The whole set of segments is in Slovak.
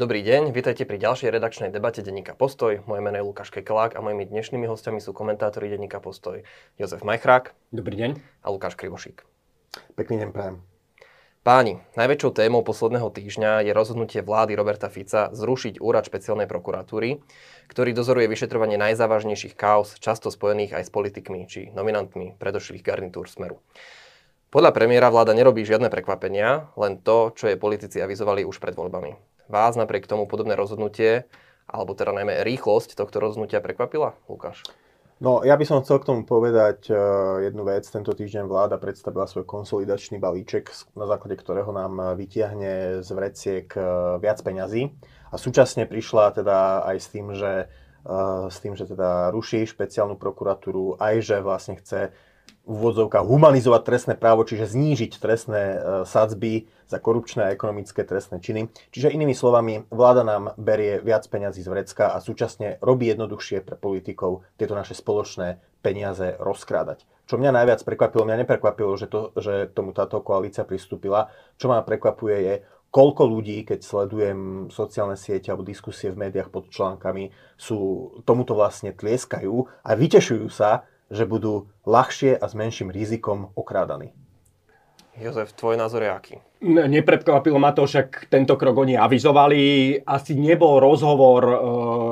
Dobrý deň, vítajte pri ďalšej redakčnej debate denníka Postoj. Moje meno je Lukáš Kekelák a mojimi dnešnými hostiami sú komentátori denníka Postoj Jozef Majchrák. Dobrý deň. A Lukáš Krivošík. Pekný deň prajem. Páni, najväčšou témou posledného týždňa je rozhodnutie vlády Roberta Fica zrušiť úrad špeciálnej prokuratúry, ktorý dozoruje vyšetrovanie najzávažnejších kaos, často spojených aj s politikmi či nominantmi predošlých garnitúr Smeru. Podľa premiéra vláda nerobí žiadne prekvapenia, len to, čo jej politici avizovali už pred voľbami. Vás napriek tomu podobné rozhodnutie, alebo teda najmä rýchlosť tohto rozhodnutia prekvapila, Lukáš? No, ja by som chcel k tomu povedať uh, jednu vec. Tento týždeň vláda predstavila svoj konsolidačný balíček, na základe ktorého nám vytiahne z vreciek uh, viac peňazí. A súčasne prišla teda aj s tým, že, s tým, že teda ruší špeciálnu prokuratúru, aj že vlastne chce úvodzovka humanizovať trestné právo, čiže znížiť trestné e, sadzby za korupčné a ekonomické trestné činy. Čiže inými slovami, vláda nám berie viac peňazí z vrecka a súčasne robí jednoduchšie pre politikov tieto naše spoločné peniaze rozkrádať. Čo mňa najviac prekvapilo, mňa neprekvapilo, že, to, že tomu táto koalícia pristúpila. Čo ma prekvapuje je, koľko ľudí, keď sledujem sociálne siete alebo diskusie v médiách pod článkami, sú tomuto vlastne tlieskajú a vytešujú sa, že budú ľahšie a s menším rizikom okrádaní. Jozef, tvoj názor je aký? Nepredkvapilo ma to, však tento krok oni avizovali. Asi nebol rozhovor, e,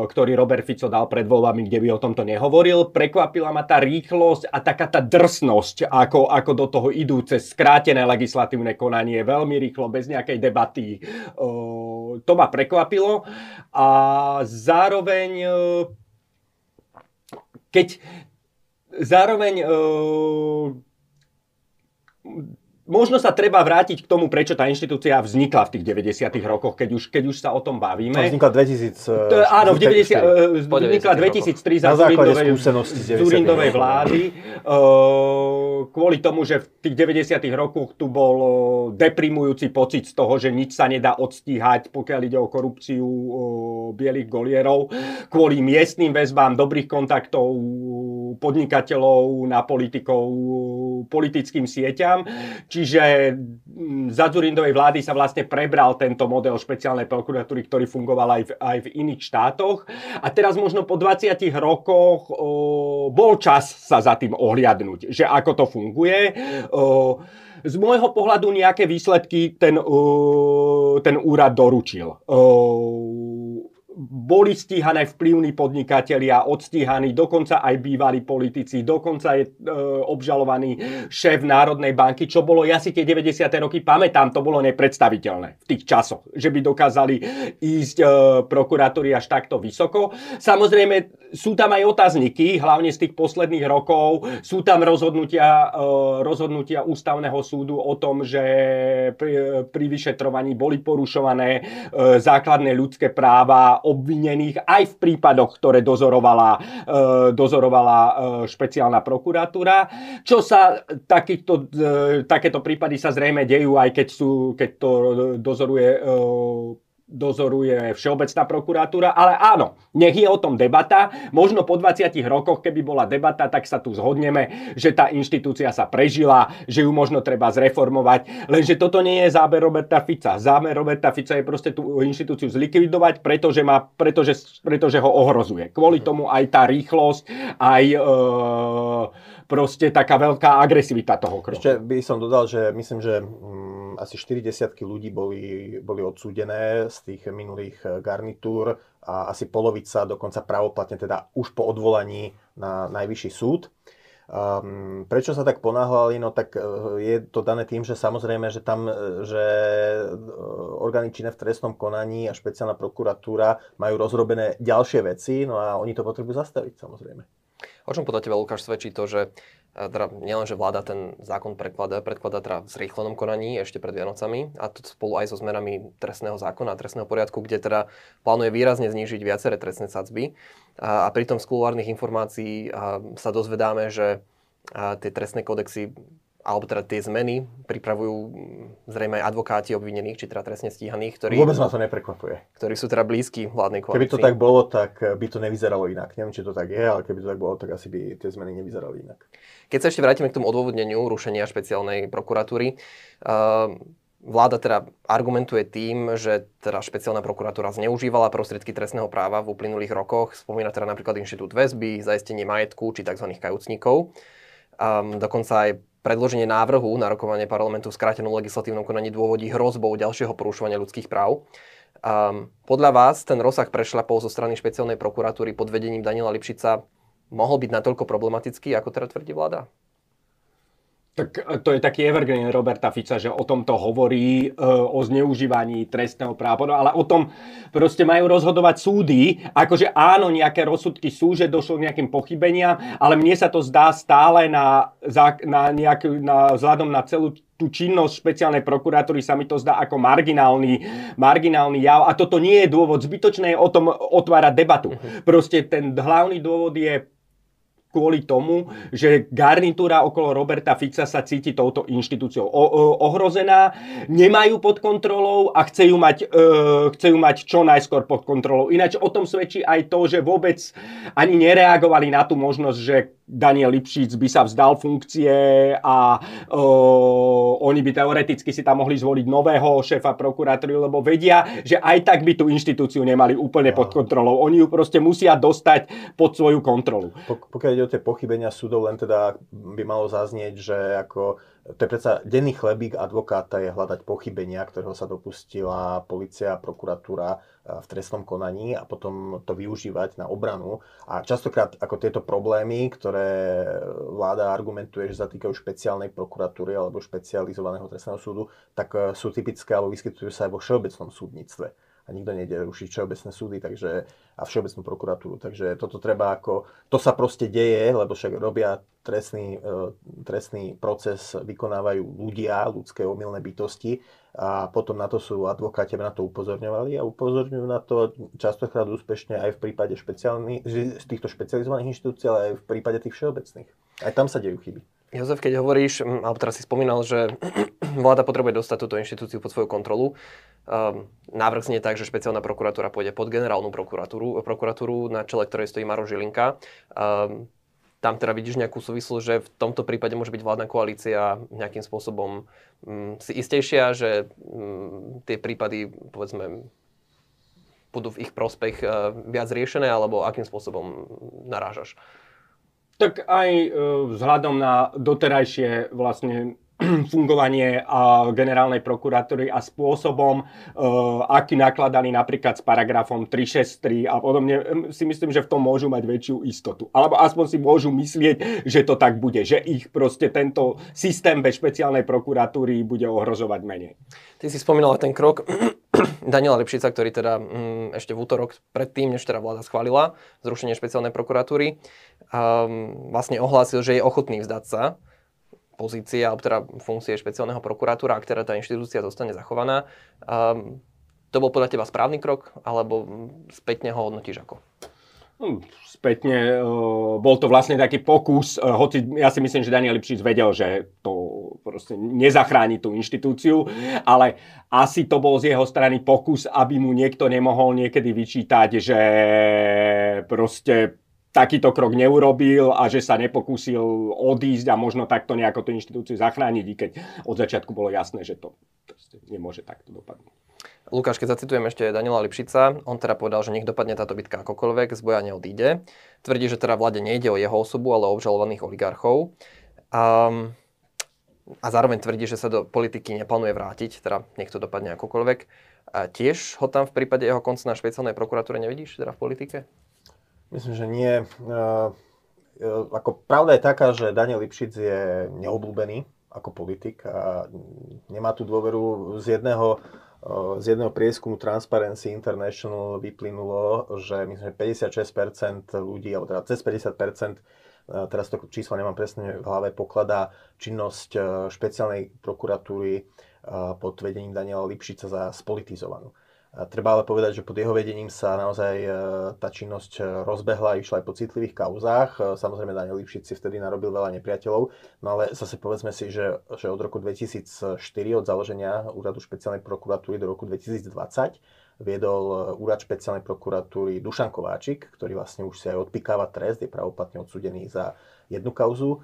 ktorý Robert Fico dal pred voľbami, kde by o tomto nehovoril. Prekvapila ma tá rýchlosť a taká tá drsnosť, ako, ako do toho idú cez skrátené legislatívne konanie, veľmi rýchlo, bez nejakej debaty. E, to ma prekvapilo. A zároveň, e, keď zároveň uh, možno sa treba vrátiť k tomu, prečo tá inštitúcia vznikla v tých 90. rokoch, keď už, keď už sa o tom bavíme. To vznikla 2000... To, áno, v 90, vznikla 2003 za Zurindovej, Zurindovej vlády. Uh, kvôli tomu, že v tých 90. rokoch tu bol deprimujúci pocit z toho, že nič sa nedá odstíhať, pokiaľ ide o korupciu uh, bielých golierov. Kvôli miestnym väzbám, dobrých kontaktov podnikateľov na politikov, politickým sieťam. Či Čiže mm, za Zurindovej vlády sa vlastne prebral tento model špeciálnej prokuratúry, ktorý fungoval aj v, aj v iných štátoch. A teraz možno po 20 rokoch o, bol čas sa za tým ohliadnúť, že ako to funguje. O, z môjho pohľadu nejaké výsledky ten, o, ten úrad doručil. O, boli stíhané vplyvní podnikatelia, odstíhaní, dokonca aj bývalí politici, dokonca je e, obžalovaný šéf Národnej banky, čo bolo, ja si tie 90. roky pamätám, to bolo nepredstaviteľné v tých časoch, že by dokázali ísť e, prokuratúry až takto vysoko. Samozrejme, sú tam aj otázniky, hlavne z tých posledných rokov, sú tam rozhodnutia, e, rozhodnutia ústavného súdu o tom, že pri, pri vyšetrovaní boli porušované e, základné ľudské práva, obvinených aj v prípadoch, ktoré dozorovala, e, dozorovala e, špeciálna prokuratúra. Čo sa takýchto, e, takéto prípady sa zrejme dejú, aj keď, sú, keď to dozoruje dozoruje Všeobecná prokuratúra, ale áno, nech je o tom debata. Možno po 20 rokoch, keby bola debata, tak sa tu zhodneme, že tá inštitúcia sa prežila, že ju možno treba zreformovať. Lenže toto nie je záber Roberta Fica. Záber Roberta Fica je proste tú inštitúciu zlikvidovať, pretože, má, pretože, pretože ho ohrozuje. Kvôli tomu aj tá rýchlosť, aj... E, proste taká veľká agresivita toho kroku. Ešte by som dodal, že myslím, že mm, asi 40 ľudí boli, boli odsúdené z tých minulých eh, garnitúr a asi polovica dokonca pravoplatne teda už po odvolaní na najvyšší súd. Um, prečo sa tak ponáhľali? No tak uh, je to dané tým, že samozrejme, že tam, eh, že orgány činné v trestnom konaní a špeciálna prokuratúra majú rozrobené ďalšie veci, no a oni to potrebujú zastaviť samozrejme. O čom podľa teba, Lukáš, svedčí to, že teda nielen, že vláda ten zákon predkladá, predkladá teda v zrýchlenom konaní ešte pred Vianocami a to spolu aj so zmenami trestného zákona a trestného poriadku, kde teda plánuje výrazne znížiť viaceré trestné sadzby. A, a pritom z kulárnych informácií sa dozvedáme, že tie trestné kodexy alebo teda tie zmeny pripravujú zrejme aj advokáti obvinených, či teda trestne stíhaných, ktorí... Vôbec ma to neprekvapuje. Ktorí sú teda blízki vládnej koalícii. Keby to tak bolo, tak by to nevyzeralo inak. Neviem, či to tak je, ale keby to tak bolo, tak asi by tie zmeny nevyzerali inak. Keď sa ešte vrátime k tomu odôvodneniu rušenia špeciálnej prokuratúry, vláda teda argumentuje tým, že teda špeciálna prokuratúra zneužívala prostriedky trestného práva v uplynulých rokoch. Spomína teda napríklad inštitút väzby, zaistenie majetku či tzv. kajúcníkov. Um, dokonca aj predloženie návrhu na rokovanie parlamentu v skrátenom legislatívnom konaní dôvodí hrozbou ďalšieho porušovania ľudských práv. Um, podľa vás ten rozsah prešľapov zo strany špeciálnej prokuratúry pod vedením Daniela Lipšica mohol byť natoľko problematický, ako teda tvrdí vláda? Tak e, to je taký evergreen Roberta Fica, že o tomto hovorí, e, o zneužívaní trestného práva, no, ale o tom proste majú rozhodovať súdy, akože áno, nejaké rozsudky sú, že došlo k nejakým pochybeniam, ale mne sa to zdá stále na, na, nejak, na vzhľadom na celú tú činnosť špeciálnej prokuratúry sa mi to zdá ako marginálny, marginálny jav a toto nie je dôvod. Zbytočné je o tom otvárať debatu. Mhm. Proste ten hlavný dôvod je kvôli tomu, že garnitúra okolo Roberta Fica sa cíti touto inštitúciou ohrozená, nemajú pod kontrolou a chce ju, mať, e, chce mať čo najskôr pod kontrolou. Ináč o tom svedčí aj to, že vôbec ani nereagovali na tú možnosť, že Daniel Lipšic by sa vzdal funkcie a uh, oni by teoreticky si tam mohli zvoliť nového šéfa prokuratúry, lebo vedia, že aj tak by tú inštitúciu nemali úplne pod kontrolou. Oni ju proste musia dostať pod svoju kontrolu. Pokiaľ ide o tie pochybenia súdov, len teda by malo zaznieť, že ako to je predsa denný chlebík advokáta je hľadať pochybenia, ktorého sa dopustila policia prokuratúra e, v trestnom konaní a potom to využívať na obranu. A častokrát ako tieto problémy, ktoré vláda argumentuje, že sa týkajú špeciálnej prokuratúry alebo špecializovaného trestného súdu, tak e, sú typické alebo vyskytujú sa aj vo všeobecnom súdnictve a nikto nejde rušiť všeobecné súdy takže, a všeobecnú prokuratúru. Takže toto treba ako, to sa proste deje, lebo však robia trestný, e, trestný proces, vykonávajú ľudia, ľudské omylné bytosti a potom na to sú advokáti, na to upozorňovali a upozorňujú na to častokrát úspešne aj v prípade špeciálnych, z týchto špecializovaných inštitúcií, ale aj v prípade tých všeobecných. Aj tam sa dejú chyby. Jozef, keď hovoríš, alebo teraz si spomínal, že vláda potrebuje dostať túto inštitúciu pod svoju kontrolu, um, návrh znie tak, že špeciálna prokuratúra pôjde pod generálnu prokuratúru, prokuratúru na čele ktorej stojí Maro Žilinka. Um, tam teda vidíš nejakú súvislosť, že v tomto prípade môže byť vládna koalícia nejakým spôsobom um, si istejšia, že um, tie prípady, povedzme, budú v ich prospech uh, viac riešené, alebo akým spôsobom narážaš? Tak aj e, vzhľadom na doterajšie vlastne fungovanie generálnej prokuratúry a spôsobom, e, aký nakladali napríklad s paragrafom 363 a podobne, si myslím, že v tom môžu mať väčšiu istotu. Alebo aspoň si môžu myslieť, že to tak bude, že ich proste tento systém bez špeciálnej prokuratúry bude ohrozovať menej. Ty si spomínal ten krok Daniela Lipšica, ktorý teda mm, ešte v útorok predtým, než teda vláda schválila zrušenie špeciálnej prokuratúry, um, vlastne ohlásil, že je ochotný vzdať sa pozície alebo teda funkcie špeciálneho prokuratúra, ak teda tá inštitúcia zostane zachovaná. Um, to bol podľa teba správny krok, alebo spätne ho hodnotíš ako? Hm, spätne, bol to vlastne taký pokus, hoci ja si myslím, že Daniel Lipšic vedel, že to proste nezachráni tú inštitúciu, ale asi to bol z jeho strany pokus, aby mu niekto nemohol niekedy vyčítať, že proste takýto krok neurobil a že sa nepokúsil odísť a možno takto nejako tú inštitúciu zachrániť, i keď od začiatku bolo jasné, že to nemôže takto dopadnúť. Lukáš, keď zacitujem ešte Daniela Lipšica, on teda povedal, že nech dopadne táto bitka akokoľvek, z boja neodíde. Tvrdí, že teda vláde nejde o jeho osobu, ale o obžalovaných oligarchov. Um, a zároveň tvrdí, že sa do politiky neplánuje vrátiť, teda nech to dopadne akokoľvek. A tiež ho tam v prípade jeho konca na špeciálnej prokuratúre nevidíš, teda v politike? Myslím, že nie. Uh, ako pravda je taká, že Daniel Lipšic je neobľúbený ako politik a nemá tú dôveru z jedného z jedného prieskumu Transparency International vyplynulo, že myslím, že 56% ľudí, alebo teda cez 50%, teraz to číslo nemám presne v hlave, pokladá činnosť špeciálnej prokuratúry pod vedením Daniela Lipšica za spolitizovanú. Treba ale povedať, že pod jeho vedením sa naozaj e, tá činnosť e, rozbehla, išla aj po citlivých kauzách. E, samozrejme Daniel Lipšic si vtedy narobil veľa nepriateľov, no ale zase povedzme si, že, že od roku 2004, od založenia úradu špeciálnej prokuratúry do roku 2020, viedol úrad špeciálnej prokuratúry Dušan Kováčik, ktorý vlastne už si aj odpikáva trest, je pravoplatne odsudený za jednu kauzu,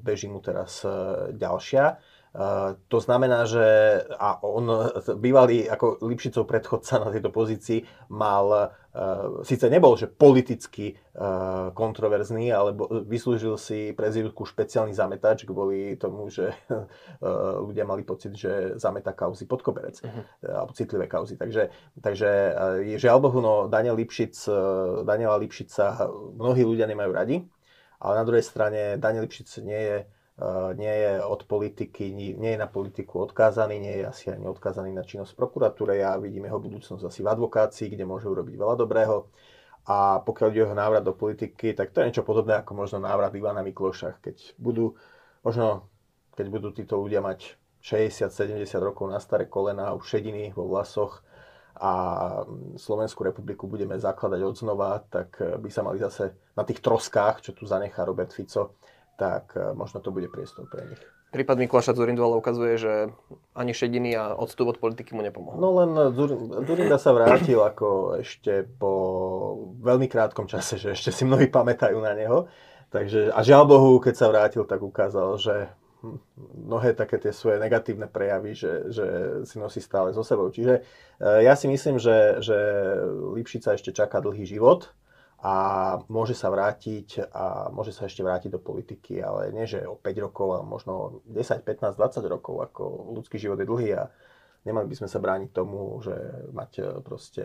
beží mu teraz ďalšia. To znamená, že a on, bývalý ako Lipšicov predchodca na tejto pozícii, mal, síce nebol, že politicky kontroverzný, ale vyslúžil si prezidentku špeciálny zametač kvôli tomu, že ľudia mali pocit, že zameta kauzy pod koberec, uh-huh. alebo citlivé kauzy. Takže, takže žiaľ Bohu, no Daniel Lipšic, Daniela Lipšica mnohí ľudia nemajú radi, ale na druhej strane Daniel Lipšic nie je Eh, nie je od politiky, nie je na politiku odkázaný, nie je asi ani odkázaný na činnosť prokuratúre. Ja vidím jeho budúcnosť asi v advokácii, kde môže urobiť veľa dobrého. A pokiaľ ide jeho návrat do politiky, tak to je niečo podobné ako možno návrat Ivana Mikloša. Keď budú, možno, keď budú títo ľudia mať 60-70 rokov na staré kolena, už šediny vo vlasoch a Slovenskú republiku budeme zakladať od znova, tak by sa mali zase na tých troskách, čo tu zanechá Robert Fico, tak e, možno to bude priestor pre nich. Prípad Mikuláša Zurindu ale ukazuje, že ani šediny a odstup od politiky mu nepomohol. No len Zurinda sa vrátil ako ešte po veľmi krátkom čase, že ešte si mnohí pamätajú na neho. Takže, a žiaľ Bohu, keď sa vrátil, tak ukázal, že mnohé také tie svoje negatívne prejavy, že, že si nosí stále so sebou. Čiže e, ja si myslím, že, že Lipšica ešte čaká dlhý život a môže sa vrátiť a môže sa ešte vrátiť do politiky, ale nie, že o 5 rokov, ale možno 10, 15, 20 rokov, ako ľudský život je dlhý a nemali by sme sa brániť tomu, že mať e, proste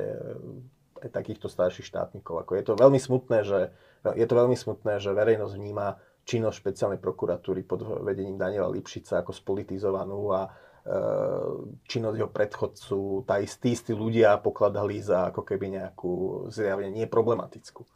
aj takýchto starších štátnikov. Ako je to veľmi smutné, že, je to veľmi smutné, že verejnosť vníma činnosť špeciálnej prokuratúry pod vedením Daniela Lipšica ako spolitizovanú a činnosť jeho predchodcu, tá istí, istí ľudia pokladali za ako keby nejakú zjavne nie problematickú.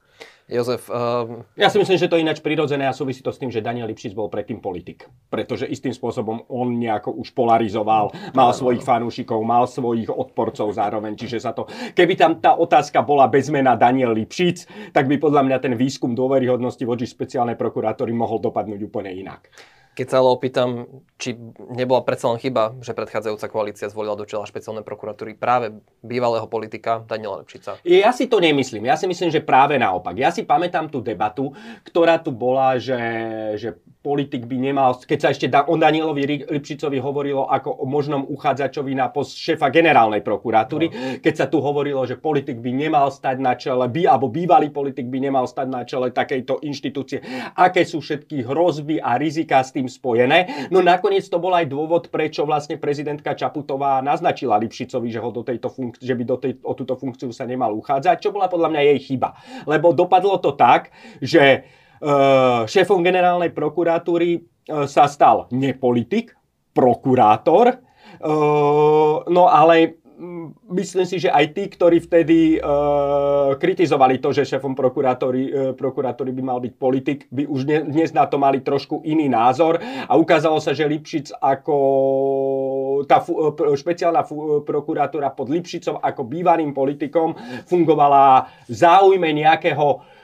Jozef... Um... Ja si myslím, že to je ináč prirodzené a súvisí to s tým, že Daniel Lipšic bol predtým politik. Pretože istým spôsobom on nejako už polarizoval, mal svojich fanúšikov, mal svojich odporcov zároveň. Čiže sa to... Keby tam tá otázka bola bez mena Daniel Lipšic, tak by podľa mňa ten výskum dôveryhodnosti voči špeciálnej prokurátory mohol dopadnúť úplne inak. Keď sa ale opýtam, či nebola predsa len chyba, že predchádzajúca koalícia zvolila do čela špeciálnej prokuratúry práve bývalého politika Daniela Lepšica. Ja si to nemyslím. Ja si myslím, že práve naopak. Ja si pamätám tú debatu, ktorá tu bola, že, že politik by nemal, keď sa ešte o Danielovi Lipšicovi hovorilo ako o možnom uchádzačovi na post šéfa generálnej prokuratúry, no. keď sa tu hovorilo, že politik by nemal stať na čele, by, alebo bývalý politik by nemal stať na čele takejto inštitúcie, aké sú všetky hrozby a rizika s tým spojené. No nakoniec to bol aj dôvod, prečo vlastne prezidentka Čaputová naznačila Lipšicovi, že, ho do tejto funk- že by do tej, o túto funkciu sa nemal uchádzať, čo bola podľa mňa jej chyba. Lebo dopadlo to tak, že šéfom generálnej prokuratúry uh, sa stal nepolitik, prokurátor, uh, no ale myslím si, že aj tí, ktorí vtedy kritizovali to, že šéfom prokurátory, prokurátory by mal byť politik, by už ne, dnes na to mali trošku iný názor. A ukázalo sa, že Lipšic ako tá špeciálna fu, prokurátora pod Lipšicom ako bývalým politikom fungovala v záujme nejakého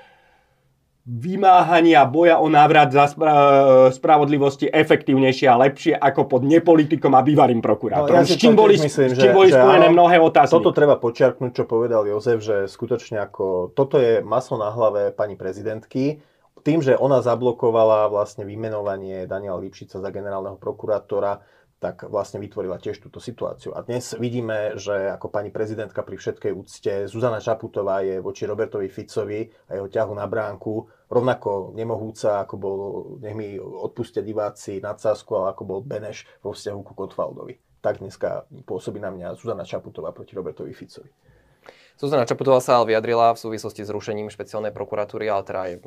vymáhania boja o návrat za spra- spravodlivosti efektívnejšie a lepšie ako pod nepolitikom a bývalým prokurátorom. No, ja s čím boli, myslím, s čím boli že, spojené že mnohé otázky. Toto treba počiarknúť, čo povedal Jozef, že skutočne ako toto je maslo na hlave pani prezidentky. Tým, že ona zablokovala vlastne vymenovanie Daniela Lipšica za generálneho prokurátora, tak vlastne vytvorila tiež túto situáciu. A dnes vidíme, že ako pani prezidentka pri všetkej úcte, Zuzana Čaputová je voči Robertovi Ficovi a jeho ťahu na bránku rovnako nemohúca, ako bol, nech mi odpustia diváci nadsázku, ale ako bol Beneš vo vzťahu ku Kotvaldovi. Tak dneska pôsobí na mňa Zuzana Čaputová proti Robertovi Ficovi. Zuzana Čaputová sa ale vyjadrila v súvislosti s rušením špeciálnej prokuratúry, ale teda je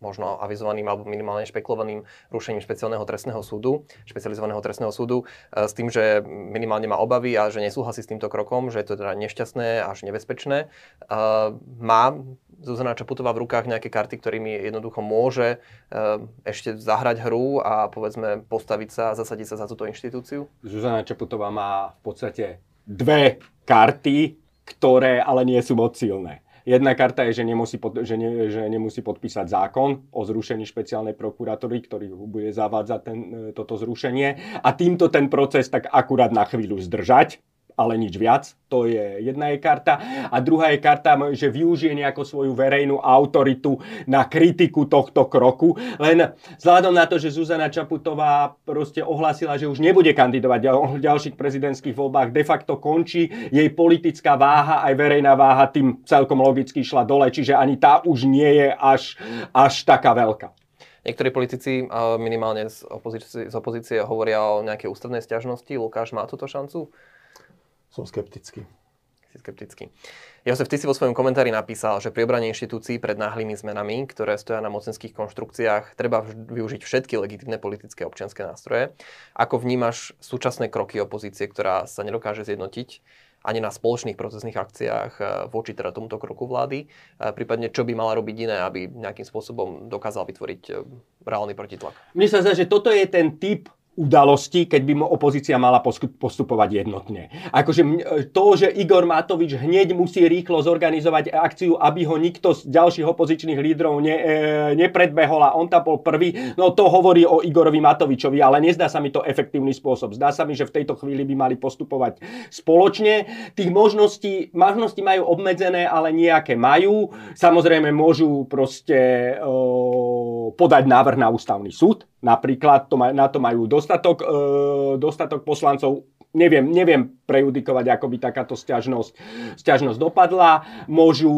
možno avizovaným alebo minimálne špekulovaným rušením špeciálneho trestného súdu, špecializovaného trestného súdu, e, s tým, že minimálne má obavy a že nesúhlasí s týmto krokom, že je to teda nešťastné až nebezpečné. E, má Zuzana Čaputová v rukách nejaké karty, ktorými jednoducho môže ešte zahrať hru a povedzme postaviť sa a zasadiť sa za túto inštitúciu? Zuzana Čaputová má v podstate dve karty, ktoré ale nie sú moc silné. Jedna karta je, že nemusí, pod, že, ne, že nemusí podpísať zákon o zrušení špeciálnej prokuratúry, ktorý bude zavádzať ten, e, toto zrušenie. A týmto ten proces tak akurát na chvíľu zdržať ale nič viac. To je jedna je karta. A druhá je karta, že využije nejakú svoju verejnú autoritu na kritiku tohto kroku. Len vzhľadom na to, že Zuzana Čaputová proste ohlasila, že už nebude kandidovať v ďalších prezidentských voľbách, de facto končí jej politická váha, aj verejná váha tým celkom logicky šla dole, čiže ani tá už nie je až, až taká veľká. Niektorí politici minimálne z opozície, z opozície hovoria o nejakej ústavnej stiažnosti. Lukáš má túto šancu? Som skeptický. Si skeptický. Josef, ty si vo svojom komentári napísal, že pri obrane inštitúcií pred náhlymi zmenami, ktoré stoja na mocenských konštrukciách, treba využiť všetky legitimné politické občianské nástroje. Ako vnímaš súčasné kroky opozície, ktorá sa nedokáže zjednotiť ani na spoločných procesných akciách eh, voči teda tomuto kroku vlády, eh, prípadne čo by mala robiť iné, aby nejakým spôsobom dokázala vytvoriť eh, reálny protitlak? Mne sa zdá, že toto je ten typ udalosti, keď by opozícia mala postupovať jednotne. Akože to, že Igor Matovič hneď musí rýchlo zorganizovať akciu, aby ho nikto z ďalších opozičných lídrov ne, e, nepredbehol a on tam bol prvý, no to hovorí o Igorovi Matovičovi, ale nezdá sa mi to efektívny spôsob. Zdá sa mi, že v tejto chvíli by mali postupovať spoločne. Tých možností, možnosti majú obmedzené, ale nejaké majú. Samozrejme môžu proste o, podať návrh na ústavný súd, napríklad, to maj, na to majú dostatok, e, dostatok poslancov. Neviem, neviem prejudikovať, ako by takáto stiažnosť, stiažnosť dopadla. Môžu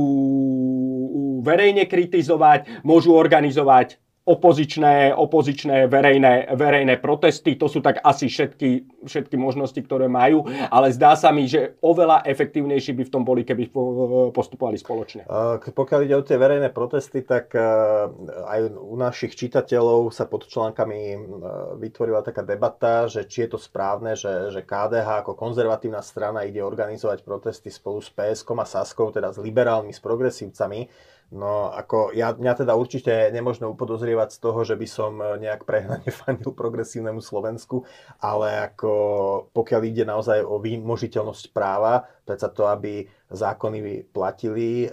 verejne kritizovať, môžu organizovať opozičné, opozičné verejné, verejné protesty. To sú tak asi všetky, všetky možnosti, ktoré majú, ale zdá sa mi, že oveľa efektívnejší by v tom boli, keby postupovali spoločne. Pokiaľ ide o tie verejné protesty, tak e, aj u našich čitateľov sa pod článkami e, vytvorila taká debata, že či je to správne, že, že KDH ako konzervatívna strana ide organizovať protesty spolu s PSK a Saskou, teda s liberálmi, s progresívcami No, ako ja, mňa teda určite nemôžno upodozrievať z toho, že by som eh, nejak prehnane fandil progresívnemu Slovensku, ale ako pokiaľ ide naozaj o výmožiteľnosť práva, predsa to, aby zákony platili, eh,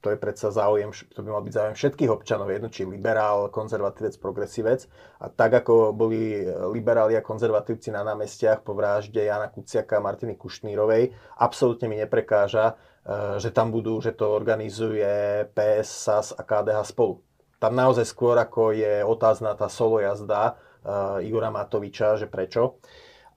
to je predsa záujem, to by mal byť záujem všetkých občanov, jedno či liberál, konzervatívec, progresívec. A tak ako boli liberáli a konzervatívci na námestiach po vražde Jana Kuciaka a Martiny Kušnírovej, absolútne mi neprekáža, Eh, že tam budú, že to organizuje PS, SAS a KDH spolu. Tam naozaj skôr ako je otázna tá solo jazda uh, Igora Matoviča, že prečo.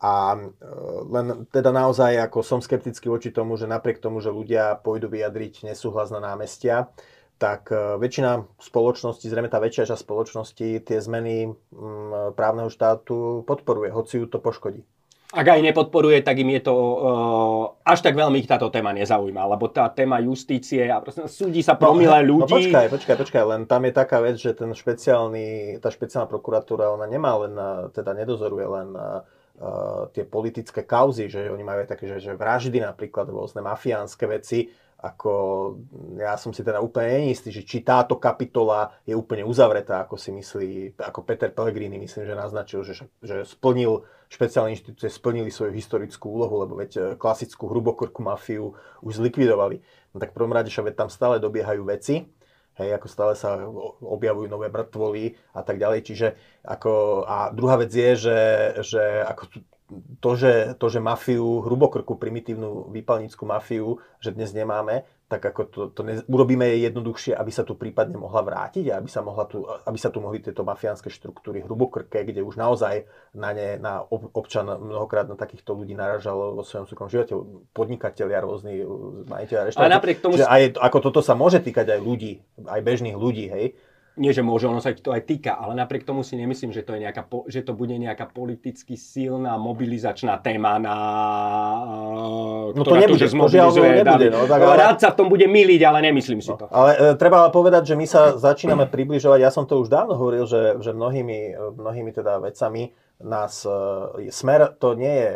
A uh, len teda naozaj ako som skeptický voči tomu, že napriek tomu, že ľudia pôjdu vyjadriť nesúhlas na námestia, tak uh, väčšina spoločnosti, zrejme tá väčšia časť spoločnosti tie zmeny um, právneho štátu podporuje, hoci ju to poškodí ak aj nepodporuje, tak im je to uh, až tak veľmi ich táto téma nezaujíma, lebo tá téma justície a proste súdi sa promilé no, ľudí. No počkaj, počkaj, počkaj, len tam je taká vec, že ten špeciálny, tá špeciálna prokuratúra, ona nemá len, teda nedozoruje len uh, tie politické kauzy, že oni majú aj také, že, že vraždy napríklad, rôzne mafiánske veci, ako ja som si teda úplne neistý, že či táto kapitola je úplne uzavretá, ako si myslí, ako Peter Pellegrini myslím, že naznačil, že, že splnil, špeciálne inštitúcie splnili svoju historickú úlohu, lebo veď e, klasickú hrubokorku mafiu už zlikvidovali. No tak v prvom rade, že tam stále dobiehajú veci, hej, ako stále sa objavujú nové mŕtvoly a tak ďalej, čiže ako, a druhá vec je, že, že ako to, že, to, že mafiu, hrubokrku, primitívnu výpalnickú mafiu, že dnes nemáme, tak ako to, to ne, urobíme je jednoduchšie, aby sa tu prípadne mohla vrátiť a aby sa, mohla tu, aby sa tu mohli tieto mafiánske štruktúry hrubokrke, kde už naozaj na ne, na občan mnohokrát na takýchto ľudí naražal vo svojom súkromnom živote, podnikatelia rôzni, majiteľia reštaurácií. napriek tomu... Čiže aj, ako toto sa môže týkať aj ľudí, aj bežných ľudí, hej, nie, že môže, ono sa to aj týka, ale napriek tomu si nemyslím, že to, je nejaká, že to bude nejaká politicky silná mobilizačná téma, na, no to nebude, to nebude. No, tak, ale... Rád sa v tom bude miliť, ale nemyslím si to. No, ale e, treba povedať, že my sa začíname približovať, ja som to už dávno hovoril, že, že mnohými, mnohými teda vecami nás, e, smer to nie je,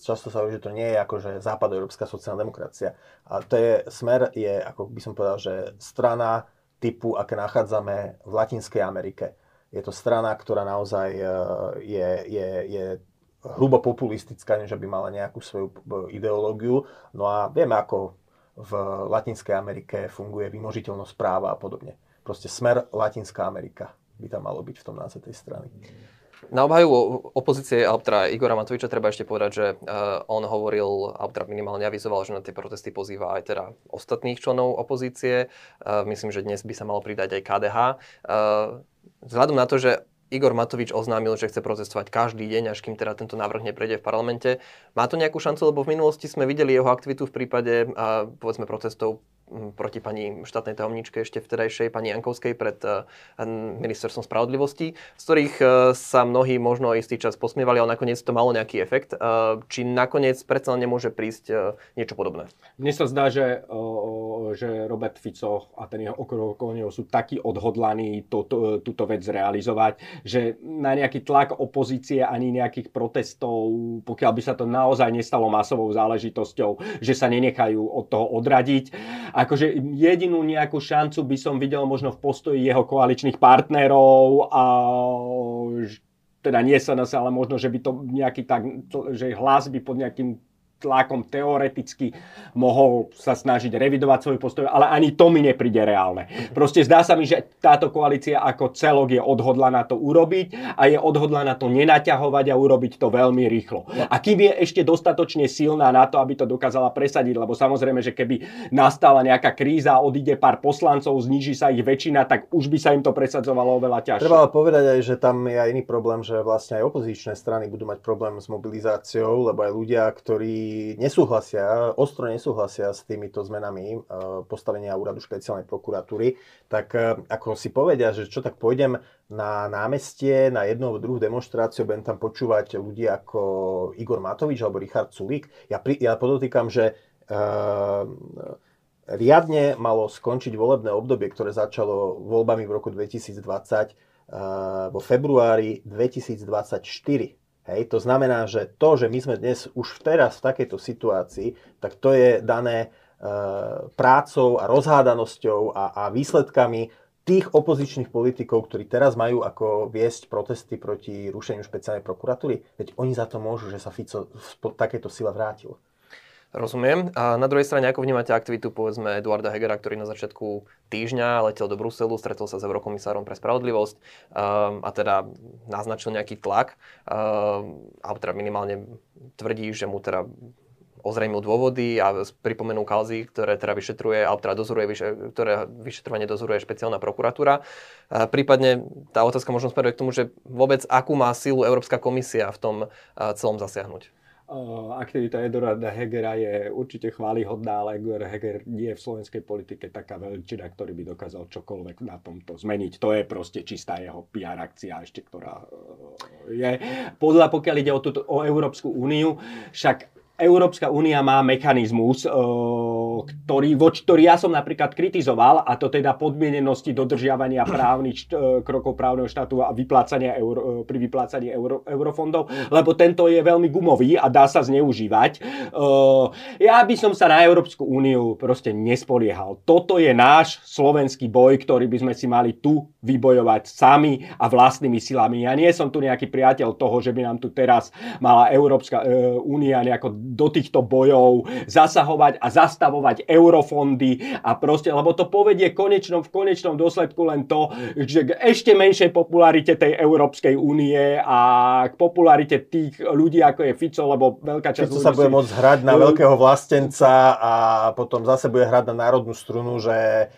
často sa hovorí, že to nie je akože západoeurópska sociálna demokracia. A to je, smer je, ako by som povedal, že strana typu, aké nachádzame v Latinskej Amerike. Je to strana, ktorá naozaj e, je, je, je hrubo populistická, než by mala nejakú svoju ideológiu. No a vieme, ako v Latinskej Amerike funguje vymožiteľnosť práva a podobne. Proste smer Latinská Amerika by tam malo byť v tom názve tej strany. Na obhajú opozície, alebo teda Igora Matoviča treba ešte povedať, že uh, on hovoril, alebo teda minimálne avizoval, že na tie protesty pozýva aj teda ostatných členov opozície. Uh, myslím, že dnes by sa malo pridať aj KDH. Uh, eh, vzhľadom na to, že Igor Matovič oznámil, že chce protestovať každý deň, až kým teda tento návrh neprejde v parlamente. Má to nejakú šancu, lebo v minulosti sme videli jeho aktivitu v prípade, povedzme, protestov proti pani štátnej tajomničke ešte vtedajšej, pani Jankovskej pred uh, ministerstvom spravodlivosti, z ktorých uh, sa mnohí možno istý čas posmievali, ale nakoniec to malo nejaký efekt. Uh, či nakoniec predsa nemôže prísť niečo podobné? Mne sa zdá, že, že Robert Fico a ten jeho okruh sú takí odhodlaní to, to, túto vec zrealizovať, že na nejaký tlak opozície ani nejakých protestov, pokiaľ by sa to naozaj nestalo masovou záležitosťou, že sa nenechajú od toho odradiť akože jedinú nejakú šancu by som videl možno v postoji jeho koaličných partnerov a teda nie sa nás, ale možno, že by to nejaký tak, že hlas by pod nejakým tlakom teoreticky mohol sa snažiť revidovať svoj postoj, ale ani to mi nepríde reálne. Proste zdá sa mi, že táto koalícia ako celok je odhodlaná to urobiť a je odhodlaná to nenaťahovať a urobiť to veľmi rýchlo. A kým je ešte dostatočne silná na to, aby to dokázala presadiť, lebo samozrejme, že keby nastala nejaká kríza, odíde pár poslancov, zníži sa ich väčšina, tak už by sa im to presadzovalo oveľa ťažšie. Treba povedať aj, že tam je aj iný problém, že vlastne aj opozičné strany budú mať problém s mobilizáciou, lebo aj ľudia, ktorí nesúhlasia, ostro nesúhlasia s týmito zmenami e, postavenia úradu špeciálnej prokuratúry, tak e, ako si povedia, že čo tak pôjdem na námestie, na jednu alebo druhú demonstráciu, budem tam počúvať ľudí ako Igor Matovič alebo Richard Sulík. Ja, pri, ja podotýkam, že uh, riadne malo skončiť volebné obdobie, ktoré začalo voľbami v roku 2020 uh, vo februári 2024 Hej, to znamená, že to, že my sme dnes už teraz v takejto situácii, tak to je dané e, prácou a rozhádanosťou a, a výsledkami tých opozičných politikov, ktorí teraz majú ako viesť protesty proti rušeniu špeciálnej prokuratúry. Veď oni za to môžu, že sa Fico v takejto sile vrátil. Rozumiem. A na druhej strane, ako vnímate aktivitu povedzme Eduarda Hegera, ktorý na začiatku týždňa letel do Bruselu, stretol sa s eurokomisárom pre spravodlivosť um, a teda naznačil nejaký tlak, um, alebo teda minimálne tvrdí, že mu teda ozrejmil dôvody a pripomenul kauzy, ktoré teda vyšetruje, alebo teda dozoruje, ktoré vyšetrovanie dozoruje špeciálna prokuratúra. Prípadne tá otázka možno smeruje k tomu, že vôbec akú má silu Európska komisia v tom celom zasiahnuť aktivita Eduarda Hegera je určite chválihodná, ale Eduard Heger nie je v slovenskej politike taká veľčina, ktorý by dokázal čokoľvek na tomto zmeniť. To je proste čistá jeho PR akcia ešte, ktorá je. Podľa, pokiaľ ide o, túto, o Európsku úniu, však Európska únia má mechanizmus, ktorý, voč, ktorý ja som napríklad kritizoval, a to teda podmienenosti dodržiavania právnych krokov právneho štátu a vyplácania euro, pri vyplácaní euro, eurofondov, lebo tento je veľmi gumový a dá sa zneužívať. Ja by som sa na Európsku úniu proste nespoliehal. Toto je náš slovenský boj, ktorý by sme si mali tu vybojovať sami a vlastnými silami. Ja nie som tu nejaký priateľ toho, že by nám tu teraz mala Európska e, únia nejako do týchto bojov zasahovať a zastavovať eurofondy a proste, lebo to povedie konečnom, v konečnom dôsledku len to, že k ešte menšej popularite tej Európskej únie a k popularite tých ľudí, ako je Fico, lebo veľká časť Fico sa bude môcť hrať na veľkého vlastenca a potom zase bude hrať na národnú strunu, že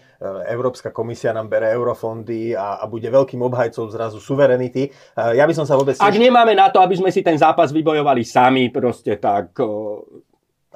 Európska komisia nám bere eurofondy a, a bude veľkým obhajcom zrazu suverenity. E, ja by som sa vôbec... Ak nemáme na to, aby sme si ten zápas vybojovali sami, proste tak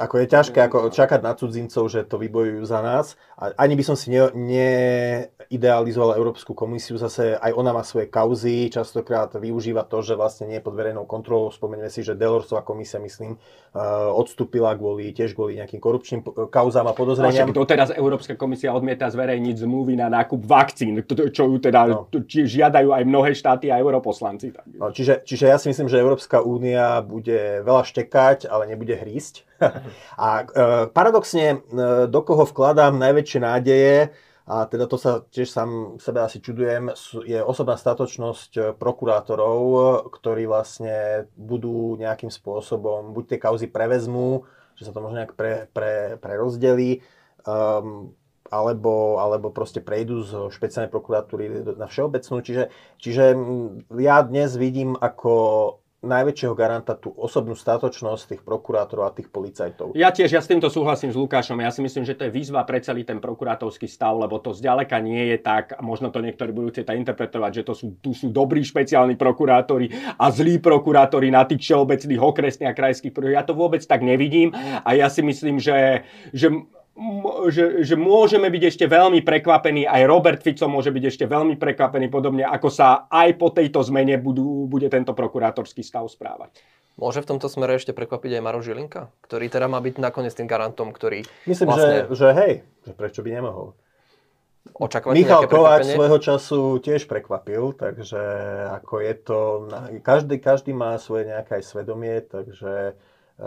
Ako je ťažké ako čakať na cudzincov, že to vybojujú za nás. A ani by som si ne, neidealizoval Európsku komisiu. Zase aj ona má svoje kauzy, častokrát využíva to, že vlastne nie je pod verejnou kontrolou. Spomeňme si, že Delorsová komisia, myslím, uh, odstúpila kvôli, tiež kvôli nejakým korupčným kauzám a podozreniam. to teraz Európska komisia odmieta zverejniť zmluvy na nákup vakcín, čo ju teda no. žiadajú aj mnohé štáty a europoslanci. No, čiže, čiže ja si myslím, že Európska únia bude veľa štekať, ale nebude hrísť. A e, paradoxne, e, do koho vkladám najväčšie nádeje, a teda to sa tiež sám sebe asi čudujem, je osobná statočnosť e, prokurátorov, ktorí vlastne budú nejakým spôsobom, buď tie kauzy prevezmú, že sa to možno nejak pre, pre, um, alebo, alebo proste prejdú z špeciálnej prokuratúry na všeobecnú. Čiže, čiže ja dnes vidím ako najväčšieho garanta tú osobnú statočnosť tých prokurátorov a tých policajtov. Ja tiež, ja s týmto súhlasím s Lukášom. Ja si myslím, že to je výzva pre celý ten prokurátorský stav, lebo to zďaleka nie je tak, a možno to niektorí budú chcieť interpretovať, že to sú, tu sú dobrí špeciálni prokurátori a zlí prokurátori na tých všeobecných okresných a krajských Ja to vôbec tak nevidím a ja si myslím, že, že že, že môžeme byť ešte veľmi prekvapení, aj Robert Fico môže byť ešte veľmi prekvapený, podobne ako sa aj po tejto zmene budú, bude tento prokurátorský stav správať. Môže v tomto smere ešte prekvapiť aj Maro Žilinka, ktorý teda má byť nakoniec tým garantom, ktorý Myslím, vlastne... že, že hej, že prečo by nemohol. Očakávať Michal Kováč svojho času tiež prekvapil, takže ako je to, každý, každý má svoje nejaké svedomie, takže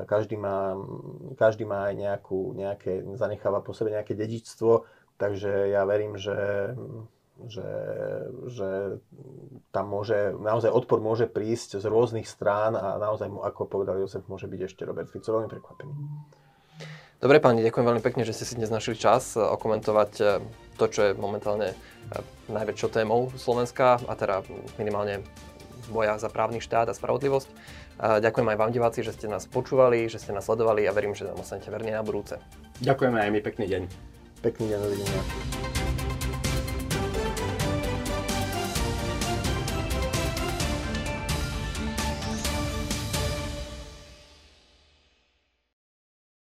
každý má, každý má aj nejakú, nejaké, zanecháva po sebe nejaké dedičstvo, takže ja verím, že, že, že tam môže, naozaj odpor môže prísť z rôznych strán a naozaj, ako povedal Jozef, môže byť ešte Robert Fico veľmi prekvapený. Dobre páni, ďakujem veľmi pekne, že ste si dnes našli čas eh, okomentovať eh, to, čo je momentálne eh, najväčšou témou Slovenska a teda minimálne boja za právny štát a spravodlivosť. Ďakujem aj vám diváci, že ste nás počúvali, že ste nás sledovali a verím, že nám ostanete verní na budúce. Ďakujeme aj my, pekný deň. Pekný deň, dovidenia.